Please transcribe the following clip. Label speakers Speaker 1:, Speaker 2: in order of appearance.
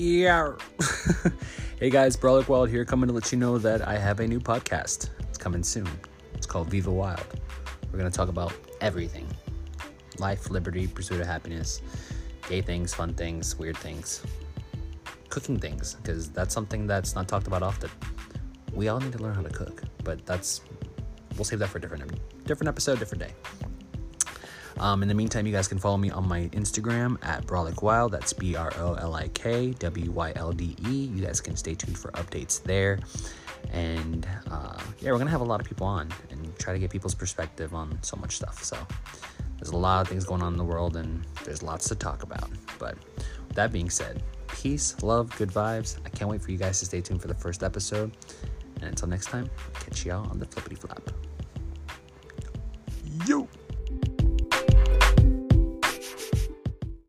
Speaker 1: Yeah. hey guys, Brolik Wylde here, coming to let you know that I have a new podcast. It's coming soon. It's called Viva Wylde. We're going to talk about everything life, liberty, pursuit of happiness, gay things, fun things, weird things, cooking things, because that's something that's not talked about often. We all need to learn how to cook, but that's, we'll save that for a different, different episode, different day. Um, in the meantime, you guys can follow me on my Instagram at Brolik Wylde. That's B R O L I K W Y L D E. You guys can stay tuned for updates there. And uh, yeah, we're going to have a lot of people on and try to get people's perspective on so much stuff. So there's a lot of things going on in the world and there's lots to talk about. But with that being said, peace, love, good vibes. I can't wait for you guys to stay tuned for the first episode. And until next time, catch y'all on the flippity flap.